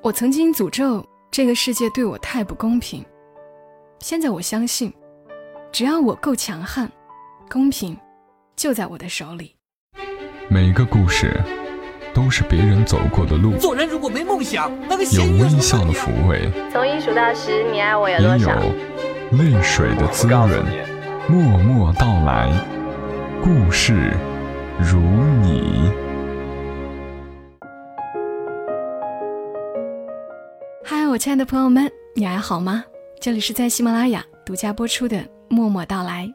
我曾经诅咒这个世界对我太不公平，现在我相信，只要我够强悍，公平就在我的手里。每个故事都是别人走过的路，做人如果没梦想，那个有微笑的抚慰，从一数到十，你爱我有也多少？有泪水的滋润。默默到来，故事如你。我亲爱的朋友们，你还好吗？这里是在喜马拉雅独家播出的《默默到来》，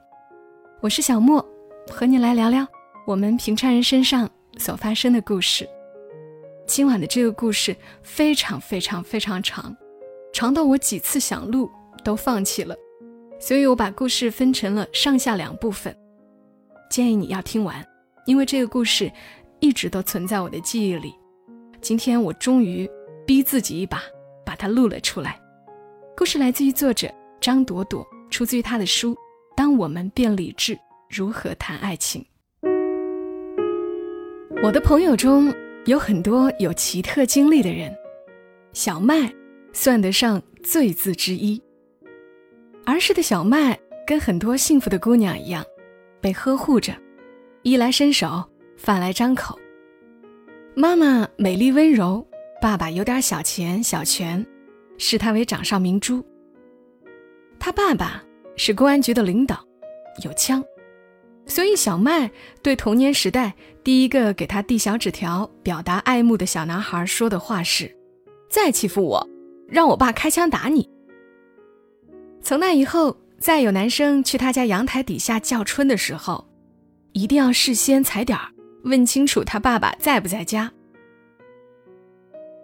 我是小莫，和你来聊聊我们平常人身上所发生的故事。今晚的这个故事非常非常非常长，长到我几次想录都放弃了，所以我把故事分成了上下两部分，建议你要听完，因为这个故事一直都存在我的记忆里。今天我终于逼自己一把。把它录了出来。故事来自于作者张朵朵，出自于他的书《当我们变理智：如何谈爱情》。我的朋友中有很多有奇特经历的人，小麦算得上最字之一。儿时的小麦跟很多幸福的姑娘一样，被呵护着，衣来伸手，饭来张口。妈妈美丽温柔。爸爸有点小钱小权，视他为掌上明珠。他爸爸是公安局的领导，有枪，所以小麦对童年时代第一个给他递小纸条表达爱慕的小男孩说的话是：“再欺负我，让我爸开枪打你。”从那以后，再有男生去他家阳台底下叫春的时候，一定要事先踩点儿问清楚他爸爸在不在家。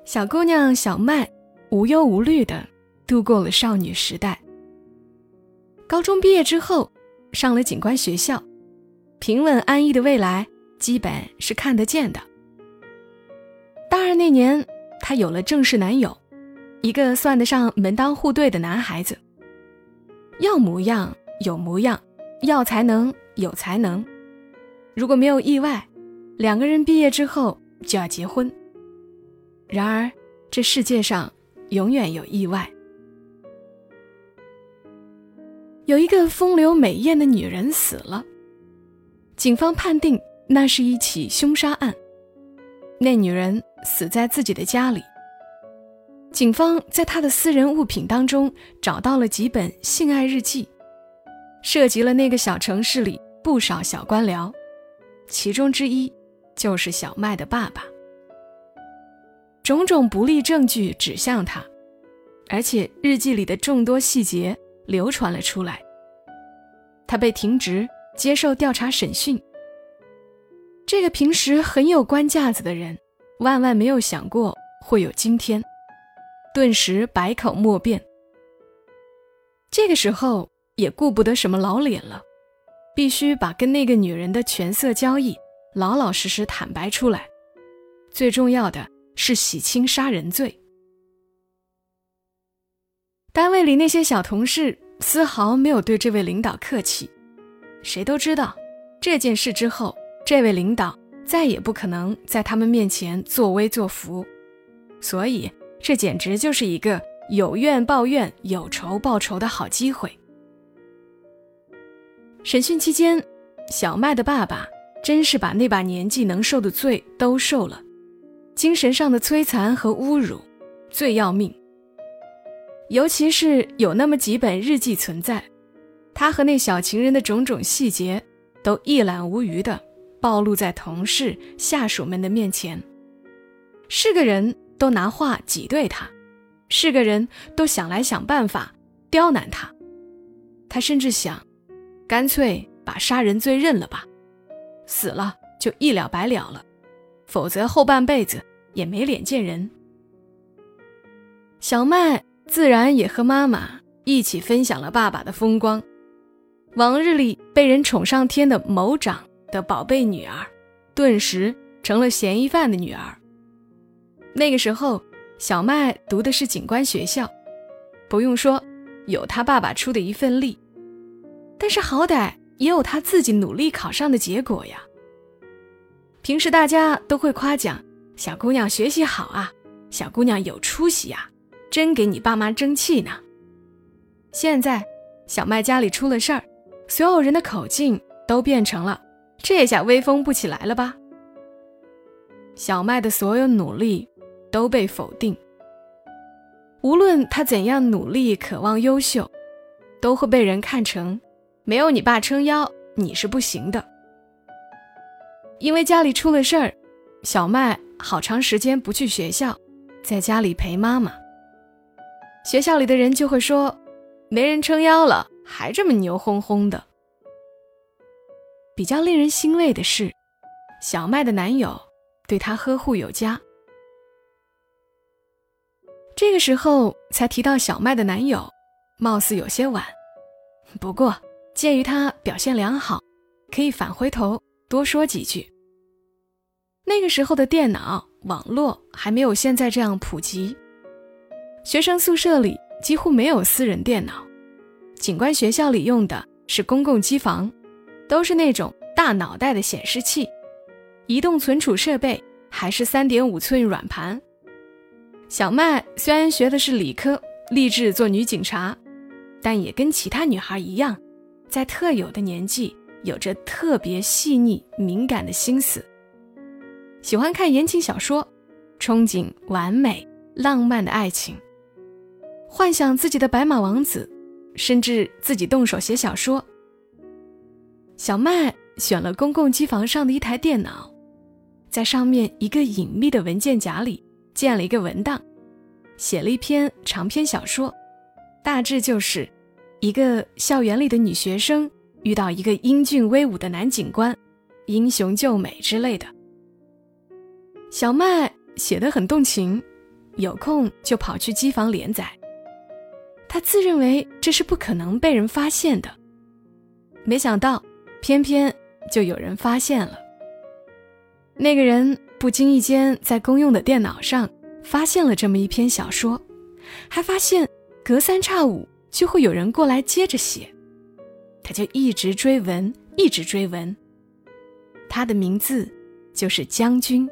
小姑娘小麦无忧无虑的度过了少女时代。高中毕业之后，上了警官学校，平稳安逸的未来基本是看得见的。大二那年，她有了正式男友，一个算得上门当户对的男孩子。要模样有模样，要才能有才能。如果没有意外，两个人毕业之后就要结婚。然而，这世界上永远有意外。有一个风流美艳的女人死了，警方判定那是一起凶杀案。那女人死在自己的家里。警方在她的私人物品当中找到了几本性爱日记，涉及了那个小城市里不少小官僚，其中之一就是小麦的爸爸。种种不利证据指向他，而且日记里的众多细节流传了出来。他被停职，接受调查审讯。这个平时很有官架子的人，万万没有想过会有今天，顿时百口莫辩。这个时候也顾不得什么老脸了，必须把跟那个女人的权色交易老老实实坦白出来。最重要的。是洗清杀人罪。单位里那些小同事丝毫没有对这位领导客气，谁都知道这件事之后，这位领导再也不可能在他们面前作威作福，所以这简直就是一个有怨报怨、有仇报仇的好机会。审讯期间，小麦的爸爸真是把那把年纪能受的罪都受了。精神上的摧残和侮辱最要命，尤其是有那么几本日记存在，他和那小情人的种种细节都一览无余的暴露在同事、下属们的面前，是个人都拿话挤兑他，是个人都想来想办法刁难他，他甚至想，干脆把杀人罪认了吧，死了就一了百了了，否则后半辈子。也没脸见人。小麦自然也和妈妈一起分享了爸爸的风光。往日里被人宠上天的某长的宝贝女儿，顿时成了嫌疑犯的女儿。那个时候，小麦读的是警官学校，不用说，有他爸爸出的一份力。但是好歹也有他自己努力考上的结果呀。平时大家都会夸奖。小姑娘学习好啊，小姑娘有出息呀，真给你爸妈争气呢。现在小麦家里出了事儿，所有人的口径都变成了：这下威风不起来了吧？小麦的所有努力都被否定。无论他怎样努力、渴望优秀，都会被人看成没有你爸撑腰，你是不行的。因为家里出了事儿，小麦好长时间不去学校，在家里陪妈妈。学校里的人就会说，没人撑腰了，还这么牛哄哄的。比较令人欣慰的是，小麦的男友对她呵护有加。这个时候才提到小麦的男友，貌似有些晚。不过鉴于他表现良好，可以返回头。多说几句。那个时候的电脑网络还没有现在这样普及，学生宿舍里几乎没有私人电脑，警官学校里用的是公共机房，都是那种大脑袋的显示器，移动存储设备还是三点五寸软盘。小麦虽然学的是理科，立志做女警察，但也跟其他女孩一样，在特有的年纪。有着特别细腻敏感的心思，喜欢看言情小说，憧憬完美浪漫的爱情，幻想自己的白马王子，甚至自己动手写小说。小麦选了公共机房上的一台电脑，在上面一个隐秘的文件夹里建了一个文档，写了一篇长篇小说，大致就是一个校园里的女学生。遇到一个英俊威武的男警官，英雄救美之类的。小麦写的很动情，有空就跑去机房连载。他自认为这是不可能被人发现的，没想到偏偏就有人发现了。那个人不经意间在公用的电脑上发现了这么一篇小说，还发现隔三差五就会有人过来接着写。他就一直追文，一直追文。他的名字就是将军。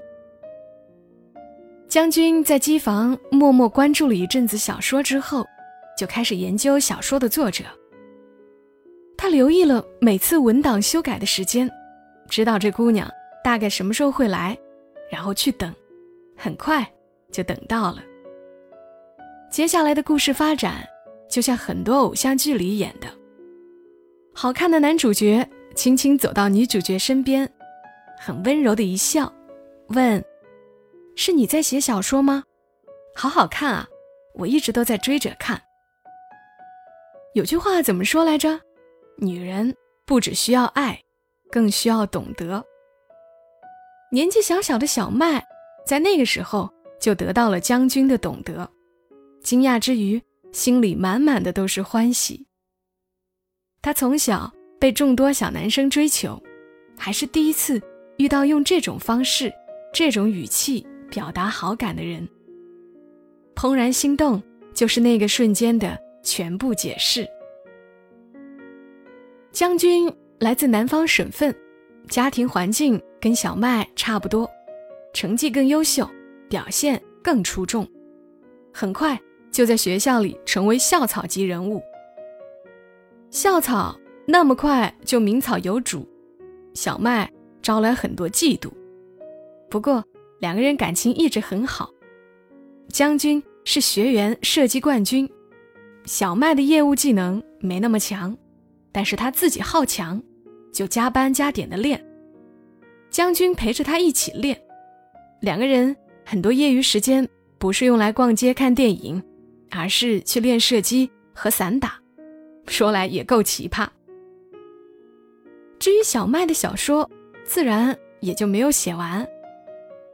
将军在机房默默关注了一阵子小说之后，就开始研究小说的作者。他留意了每次文档修改的时间，知道这姑娘大概什么时候会来，然后去等，很快就等到了。接下来的故事发展，就像很多偶像剧里演的。好看的男主角轻轻走到女主角身边，很温柔的一笑，问：“是你在写小说吗？好好看啊，我一直都在追着看。”有句话怎么说来着？女人不只需要爱，更需要懂得。年纪小小的小麦，在那个时候就得到了将军的懂得，惊讶之余，心里满满的都是欢喜。他从小被众多小男生追求，还是第一次遇到用这种方式、这种语气表达好感的人。怦然心动，就是那个瞬间的全部解释。将军来自南方省份，家庭环境跟小麦差不多，成绩更优秀，表现更出众，很快就在学校里成为校草级人物。校草那么快就名草有主，小麦招来很多嫉妒。不过两个人感情一直很好。将军是学员射击冠军，小麦的业务技能没那么强，但是他自己好强，就加班加点的练。将军陪着他一起练，两个人很多业余时间不是用来逛街看电影，而是去练射击和散打。说来也够奇葩。至于小麦的小说，自然也就没有写完，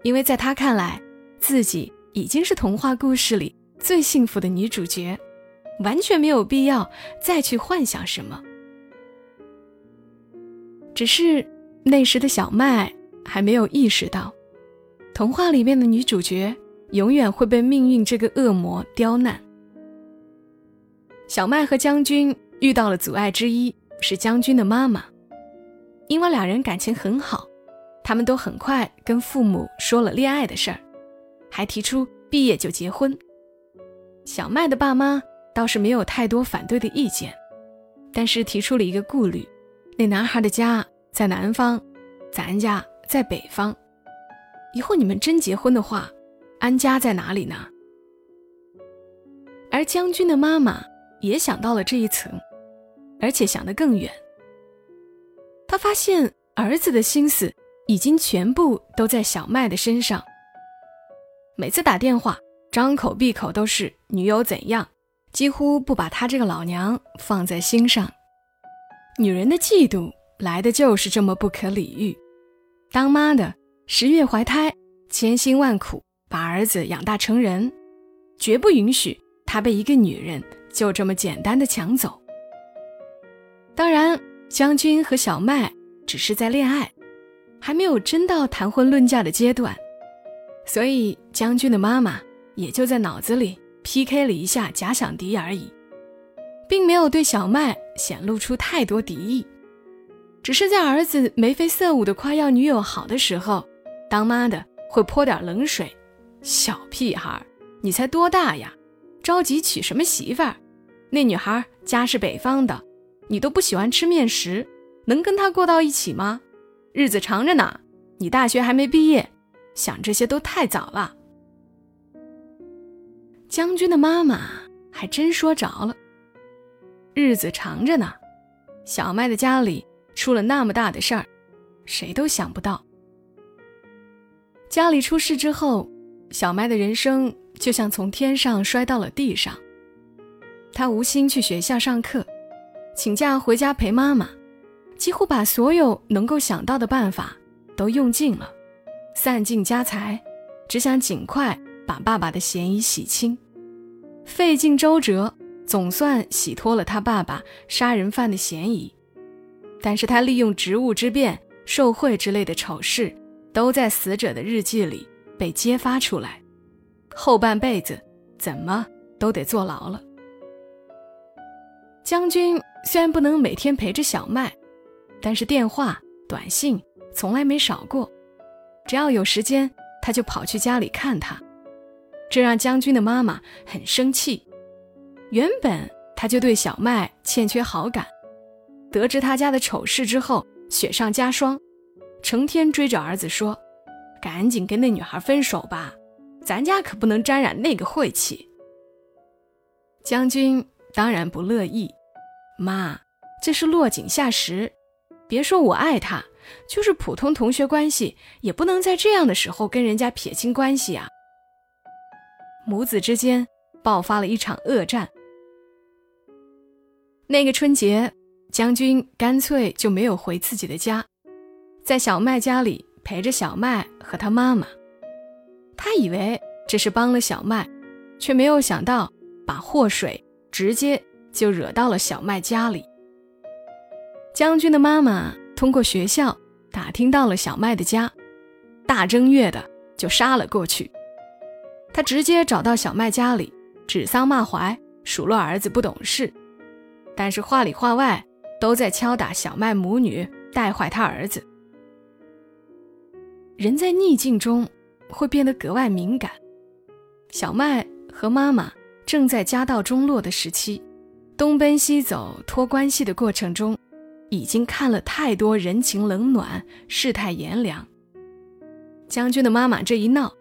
因为在他看来，自己已经是童话故事里最幸福的女主角，完全没有必要再去幻想什么。只是那时的小麦还没有意识到，童话里面的女主角永远会被命运这个恶魔刁难。小麦和将军。遇到了阻碍之一是将军的妈妈，因为两人感情很好，他们都很快跟父母说了恋爱的事儿，还提出毕业就结婚。小麦的爸妈倒是没有太多反对的意见，但是提出了一个顾虑：那男孩的家在南方，咱家在北方，以后你们真结婚的话，安家在哪里呢？而将军的妈妈也想到了这一层，而且想得更远。他发现儿子的心思已经全部都在小麦的身上，每次打电话。张口闭口都是女友怎样，几乎不把他这个老娘放在心上。女人的嫉妒来的就是这么不可理喻。当妈的十月怀胎，千辛万苦把儿子养大成人，绝不允许他被一个女人就这么简单的抢走。当然，将军和小麦只是在恋爱，还没有真到谈婚论嫁的阶段，所以将军的妈妈。也就在脑子里 PK 了一下假想敌而已，并没有对小麦显露出太多敌意，只是在儿子眉飞色舞的夸耀女友好的时候，当妈的会泼点冷水：“小屁孩，你才多大呀？着急娶什么媳妇儿？那女孩家是北方的，你都不喜欢吃面食，能跟她过到一起吗？日子长着呢，你大学还没毕业，想这些都太早了。”将军的妈妈还真说着了。日子长着呢，小麦的家里出了那么大的事儿，谁都想不到。家里出事之后，小麦的人生就像从天上摔到了地上。他无心去学校上课，请假回家陪妈妈，几乎把所有能够想到的办法都用尽了，散尽家财，只想尽快把爸爸的嫌疑洗清。费尽周折，总算洗脱了他爸爸杀人犯的嫌疑。但是他利用职务之便、受贿之类的丑事，都在死者的日记里被揭发出来。后半辈子怎么都得坐牢了。将军虽然不能每天陪着小麦，但是电话、短信从来没少过。只要有时间，他就跑去家里看他。这让将军的妈妈很生气。原本他就对小麦欠缺好感，得知他家的丑事之后，雪上加霜，成天追着儿子说：“赶紧跟那女孩分手吧，咱家可不能沾染那个晦气。”将军当然不乐意，妈，这是落井下石。别说我爱他，就是普通同学关系，也不能在这样的时候跟人家撇清关系啊。母子之间爆发了一场恶战。那个春节，将军干脆就没有回自己的家，在小麦家里陪着小麦和他妈妈。他以为这是帮了小麦，却没有想到把祸水直接就惹到了小麦家里。将军的妈妈通过学校打听到了小麦的家，大正月的就杀了过去。他直接找到小麦家里，指桑骂槐，数落儿子不懂事，但是话里话外都在敲打小麦母女，带坏他儿子。人在逆境中会变得格外敏感。小麦和妈妈正在家道中落的时期，东奔西走托关系的过程中，已经看了太多人情冷暖、世态炎凉。将军的妈妈这一闹。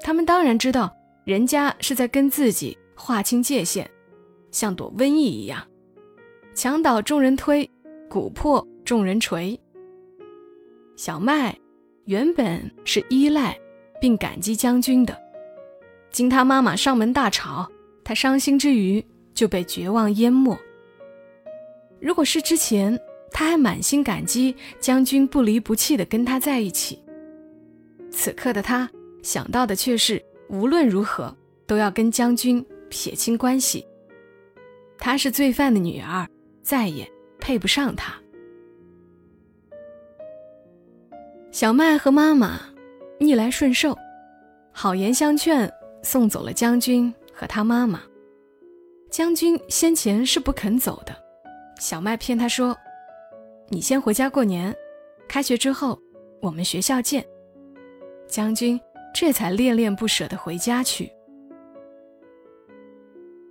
他们当然知道，人家是在跟自己划清界限，像躲瘟疫一样，墙倒众人推，鼓破众人锤。小麦原本是依赖并感激将军的，经他妈妈上门大吵，他伤心之余就被绝望淹没。如果是之前，他还满心感激将军不离不弃的跟他在一起，此刻的他。想到的却是，无论如何都要跟将军撇清关系。她是罪犯的女儿，再也配不上他。小麦和妈妈逆来顺受，好言相劝，送走了将军和他妈妈。将军先前是不肯走的，小麦骗他说：“你先回家过年，开学之后我们学校见。”将军。这才恋恋不舍地回家去。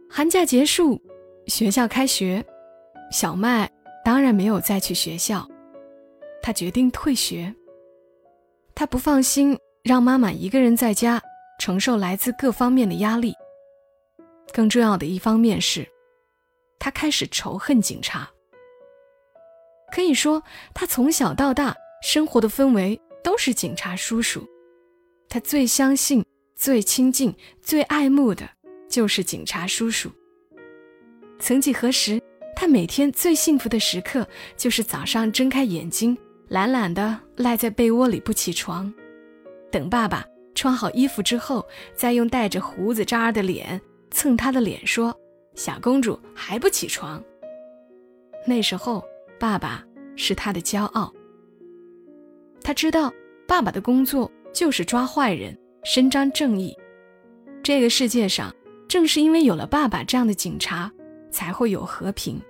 寒假结束，学校开学，小麦当然没有再去学校，他决定退学。他不放心让妈妈一个人在家承受来自各方面的压力。更重要的一方面是，他开始仇恨警察。可以说，他从小到大生活的氛围都是警察叔叔。他最相信、最亲近、最爱慕的，就是警察叔叔。曾几何时，他每天最幸福的时刻，就是早上睁开眼睛，懒懒的赖在被窝里不起床，等爸爸穿好衣服之后，再用带着胡子渣儿的脸蹭他的脸，说：“小公主还不起床。”那时候。爸爸是他的骄傲。他知道，爸爸的工作就是抓坏人、伸张正义。这个世界上，正是因为有了爸爸这样的警察，才会有和平。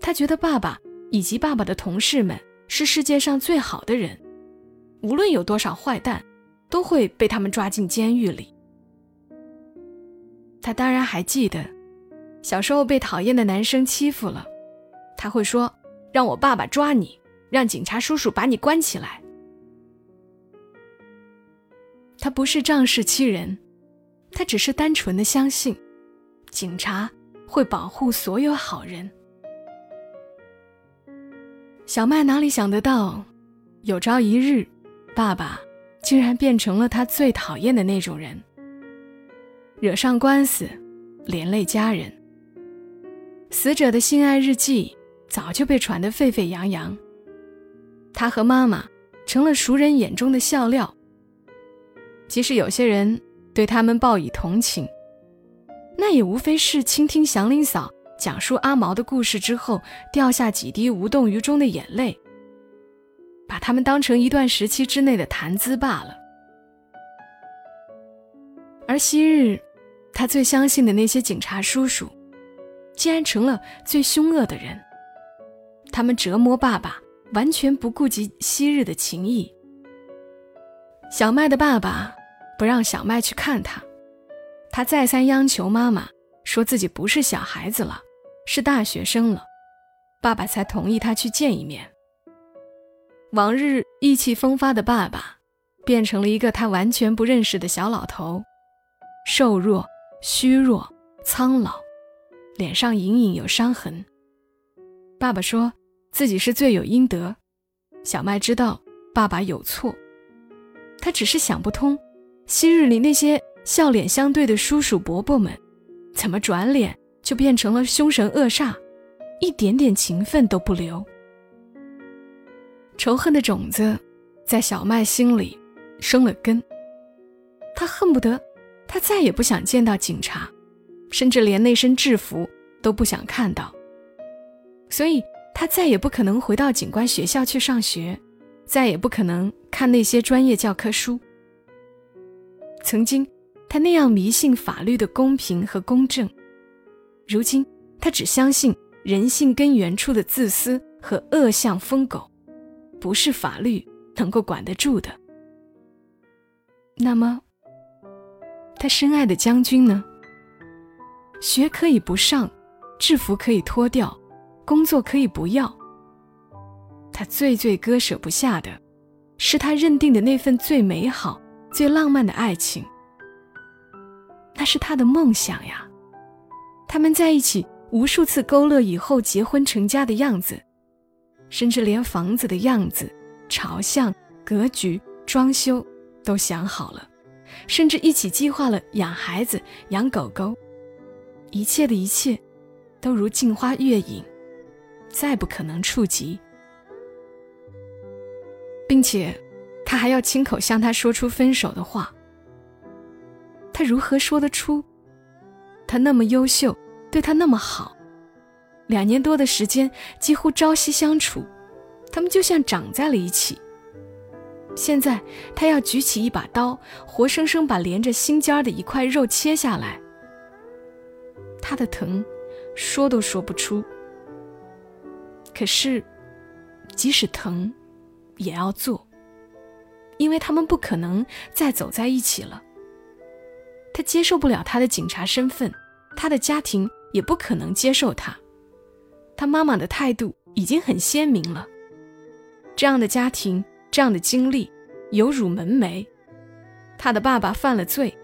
他觉得爸爸以及爸爸的同事们是世界上最好的人，无论有多少坏蛋，都会被他们抓进监狱里。他当然还记得，小时候被讨厌的男生欺负了。他会说：“让我爸爸抓你，让警察叔叔把你关起来。”他不是仗势欺人，他只是单纯的相信，警察会保护所有好人。小麦哪里想得到，有朝一日，爸爸竟然变成了他最讨厌的那种人，惹上官司，连累家人。死者的性爱日记。早就被传得沸沸扬扬。他和妈妈成了熟人眼中的笑料。即使有些人对他们报以同情，那也无非是倾听祥林嫂讲述阿毛的故事之后掉下几滴无动于衷的眼泪，把他们当成一段时期之内的谈资罢了。而昔日他最相信的那些警察叔叔，竟然成了最凶恶的人。他们折磨爸爸，完全不顾及昔日的情谊。小麦的爸爸不让小麦去看他，他再三央求妈妈，说自己不是小孩子了，是大学生了，爸爸才同意他去见一面。往日意气风发的爸爸，变成了一个他完全不认识的小老头，瘦弱、虚弱、苍老，脸上隐隐有伤痕。爸爸说。自己是罪有应得，小麦知道爸爸有错，他只是想不通，昔日里那些笑脸相对的叔叔伯伯们，怎么转脸就变成了凶神恶煞，一点点情分都不留。仇恨的种子在小麦心里生了根，他恨不得他再也不想见到警察，甚至连那身制服都不想看到，所以。他再也不可能回到警官学校去上学，再也不可能看那些专业教科书。曾经，他那样迷信法律的公平和公正，如今他只相信人性根源处的自私和恶向疯狗，不是法律能够管得住的。那么，他深爱的将军呢？学可以不上，制服可以脱掉。工作可以不要，他最最割舍不下的，是他认定的那份最美好、最浪漫的爱情。那是他的梦想呀，他们在一起无数次勾勒以后结婚成家的样子，甚至连房子的样子、朝向、格局、装修都想好了，甚至一起计划了养孩子、养狗狗，一切的一切，都如镜花月影。再不可能触及，并且，他还要亲口向他说出分手的话。他如何说得出？他那么优秀，对他那么好，两年多的时间几乎朝夕相处，他们就像长在了一起。现在他要举起一把刀，活生生把连着心尖的一块肉切下来。他的疼，说都说不出。可是，即使疼，也要做，因为他们不可能再走在一起了。他接受不了他的警察身份，他的家庭也不可能接受他。他妈妈的态度已经很鲜明了。这样的家庭，这样的经历，有辱门楣。他的爸爸犯了罪，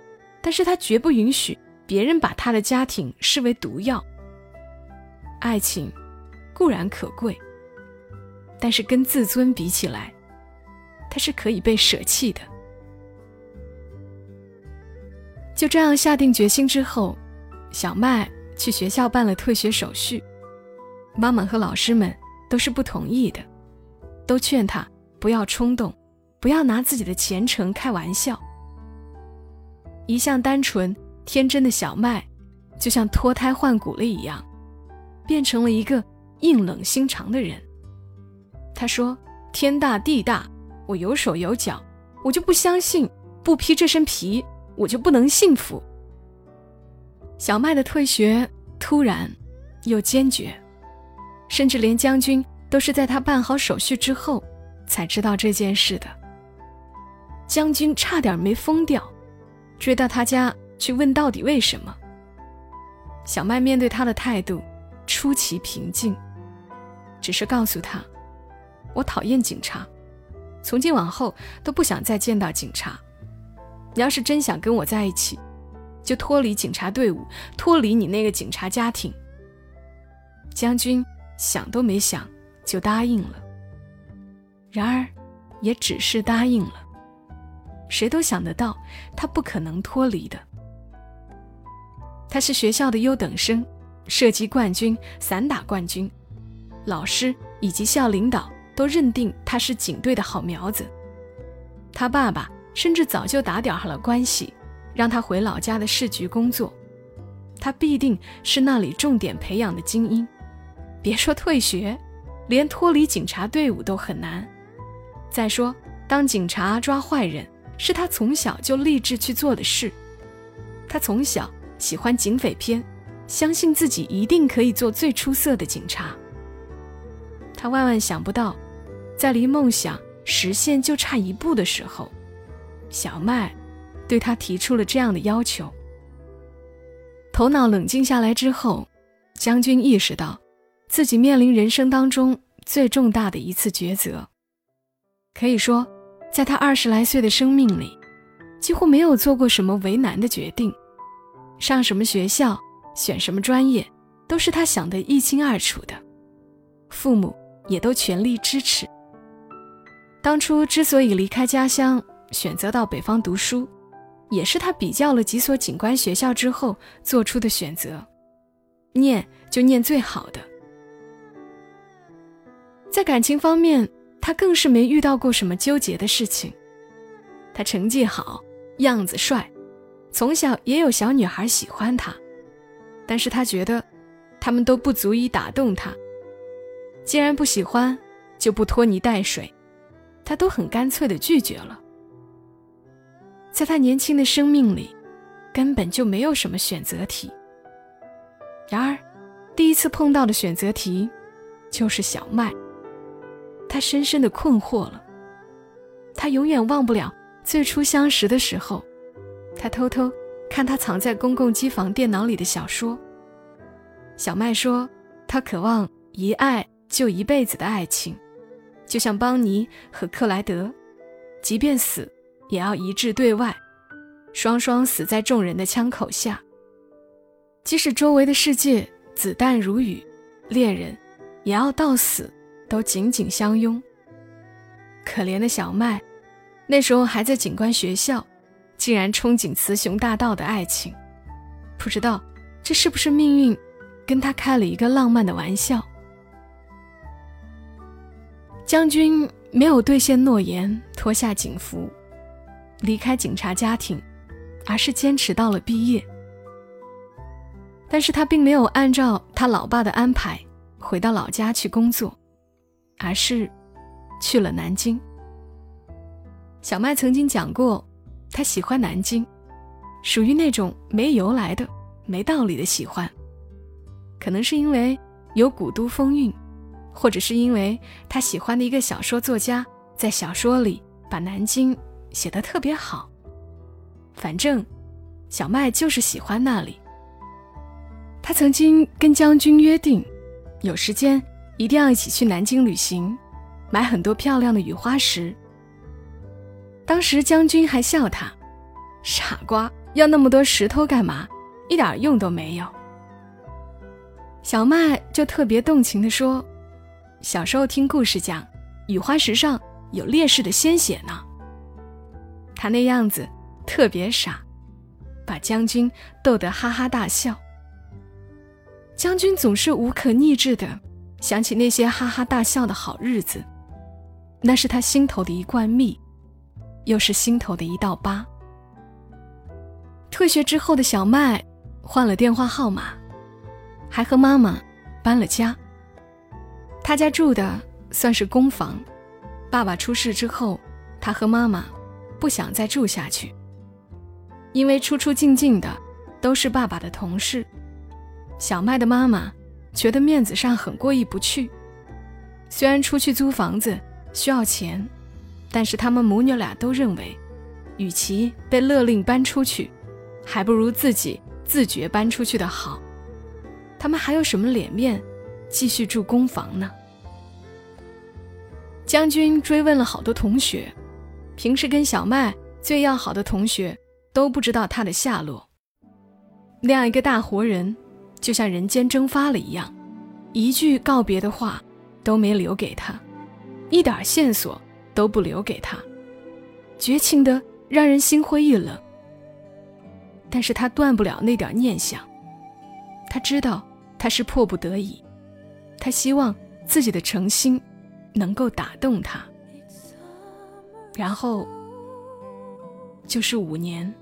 但是他绝不允许别人把他的家庭视为毒药。爱情固然可贵，但是跟自尊比起来，它是可以被舍弃的。就这样下定决心之后，小麦去学校办了退学手续。妈妈和老师们都是不同意的，都劝他不要冲动，不要拿自己的前程开玩笑。一向单纯天真的小麦，就像脱胎换骨了一样，变成了一个硬冷心肠的人。他说：“天大地大，我有手有脚，我就不相信不披这身皮，我就不能幸福。”小麦的退学突然又坚决。甚至连将军都是在他办好手续之后，才知道这件事的。将军差点没疯掉，追到他家去问到底为什么。小麦面对他的态度出奇平静，只是告诉他：“我讨厌警察，从今往后都不想再见到警察。你要是真想跟我在一起，就脱离警察队伍，脱离你那个警察家庭。”将军。想都没想就答应了。然而，也只是答应了。谁都想得到，他不可能脱离的。他是学校的优等生，射击冠军、散打冠军，老师以及校领导都认定他是警队的好苗子。他爸爸甚至早就打点好了关系，让他回老家的市局工作。他必定是那里重点培养的精英。别说退学，连脱离警察队伍都很难。再说，当警察抓坏人是他从小就立志去做的事。他从小喜欢警匪片，相信自己一定可以做最出色的警察。他万万想不到，在离梦想实现就差一步的时候，小麦对他提出了这样的要求。头脑冷静下来之后，将军意识到。自己面临人生当中最重大的一次抉择，可以说，在他二十来岁的生命里，几乎没有做过什么为难的决定。上什么学校，选什么专业，都是他想得一清二楚的，父母也都全力支持。当初之所以离开家乡，选择到北方读书，也是他比较了几所警官学校之后做出的选择，念就念最好的。在感情方面，他更是没遇到过什么纠结的事情。他成绩好，样子帅，从小也有小女孩喜欢他，但是他觉得，他们都不足以打动他。既然不喜欢，就不拖泥带水，他都很干脆的拒绝了。在他年轻的生命里，根本就没有什么选择题。然而，第一次碰到的选择题，就是小麦。他深深的困惑了。他永远忘不了最初相识的时候，他偷偷看他藏在公共机房电脑里的小说。小麦说，他渴望一爱就一辈子的爱情，就像邦尼和克莱德，即便死也要一致对外，双双死在众人的枪口下。即使周围的世界子弹如雨，恋人也要到死。都紧紧相拥。可怜的小麦，那时候还在警官学校，竟然憧憬雌雄大盗的爱情，不知道这是不是命运跟他开了一个浪漫的玩笑。将军没有兑现诺言，脱下警服，离开警察家庭，而是坚持到了毕业。但是他并没有按照他老爸的安排回到老家去工作。而是去了南京。小麦曾经讲过，他喜欢南京，属于那种没由来的、没道理的喜欢。可能是因为有古都风韵，或者是因为他喜欢的一个小说作家在小说里把南京写得特别好。反正，小麦就是喜欢那里。他曾经跟将军约定，有时间一定要一起去南京旅行，买很多漂亮的雨花石。当时将军还笑他：“傻瓜，要那么多石头干嘛？一点用都没有。”小麦就特别动情地说：“小时候听故事讲，雨花石上有烈士的鲜血呢。”他那样子特别傻，把将军逗得哈哈大笑。将军总是无可抑制的想起那些哈哈大笑的好日子，那是他心头的一罐蜜，又是心头的一道疤。退学之后的小麦换了电话号码，还和妈妈搬了家。他家住的算是公房，爸爸出事之后，他和妈妈不想再住下去，因为出出进进的都是爸爸的同事。小麦的妈妈觉得面子上很过意不去，虽然出去租房子需要钱，但是他们母女俩都认为，与其被勒令搬出去，还不如自己自觉搬出去的好。他们还有什么脸面继续住公房呢？将军追问了好多同学，平时跟小麦最要好的同学都不知道他的下落。那样一个大活人。就像人间蒸发了一样，一句告别的话都没留给他，一点线索都不留给他，绝情的让人心灰意冷。但是他断不了那点念想，他知道他是迫不得已，他希望自己的诚心能够打动他，然后就是五年。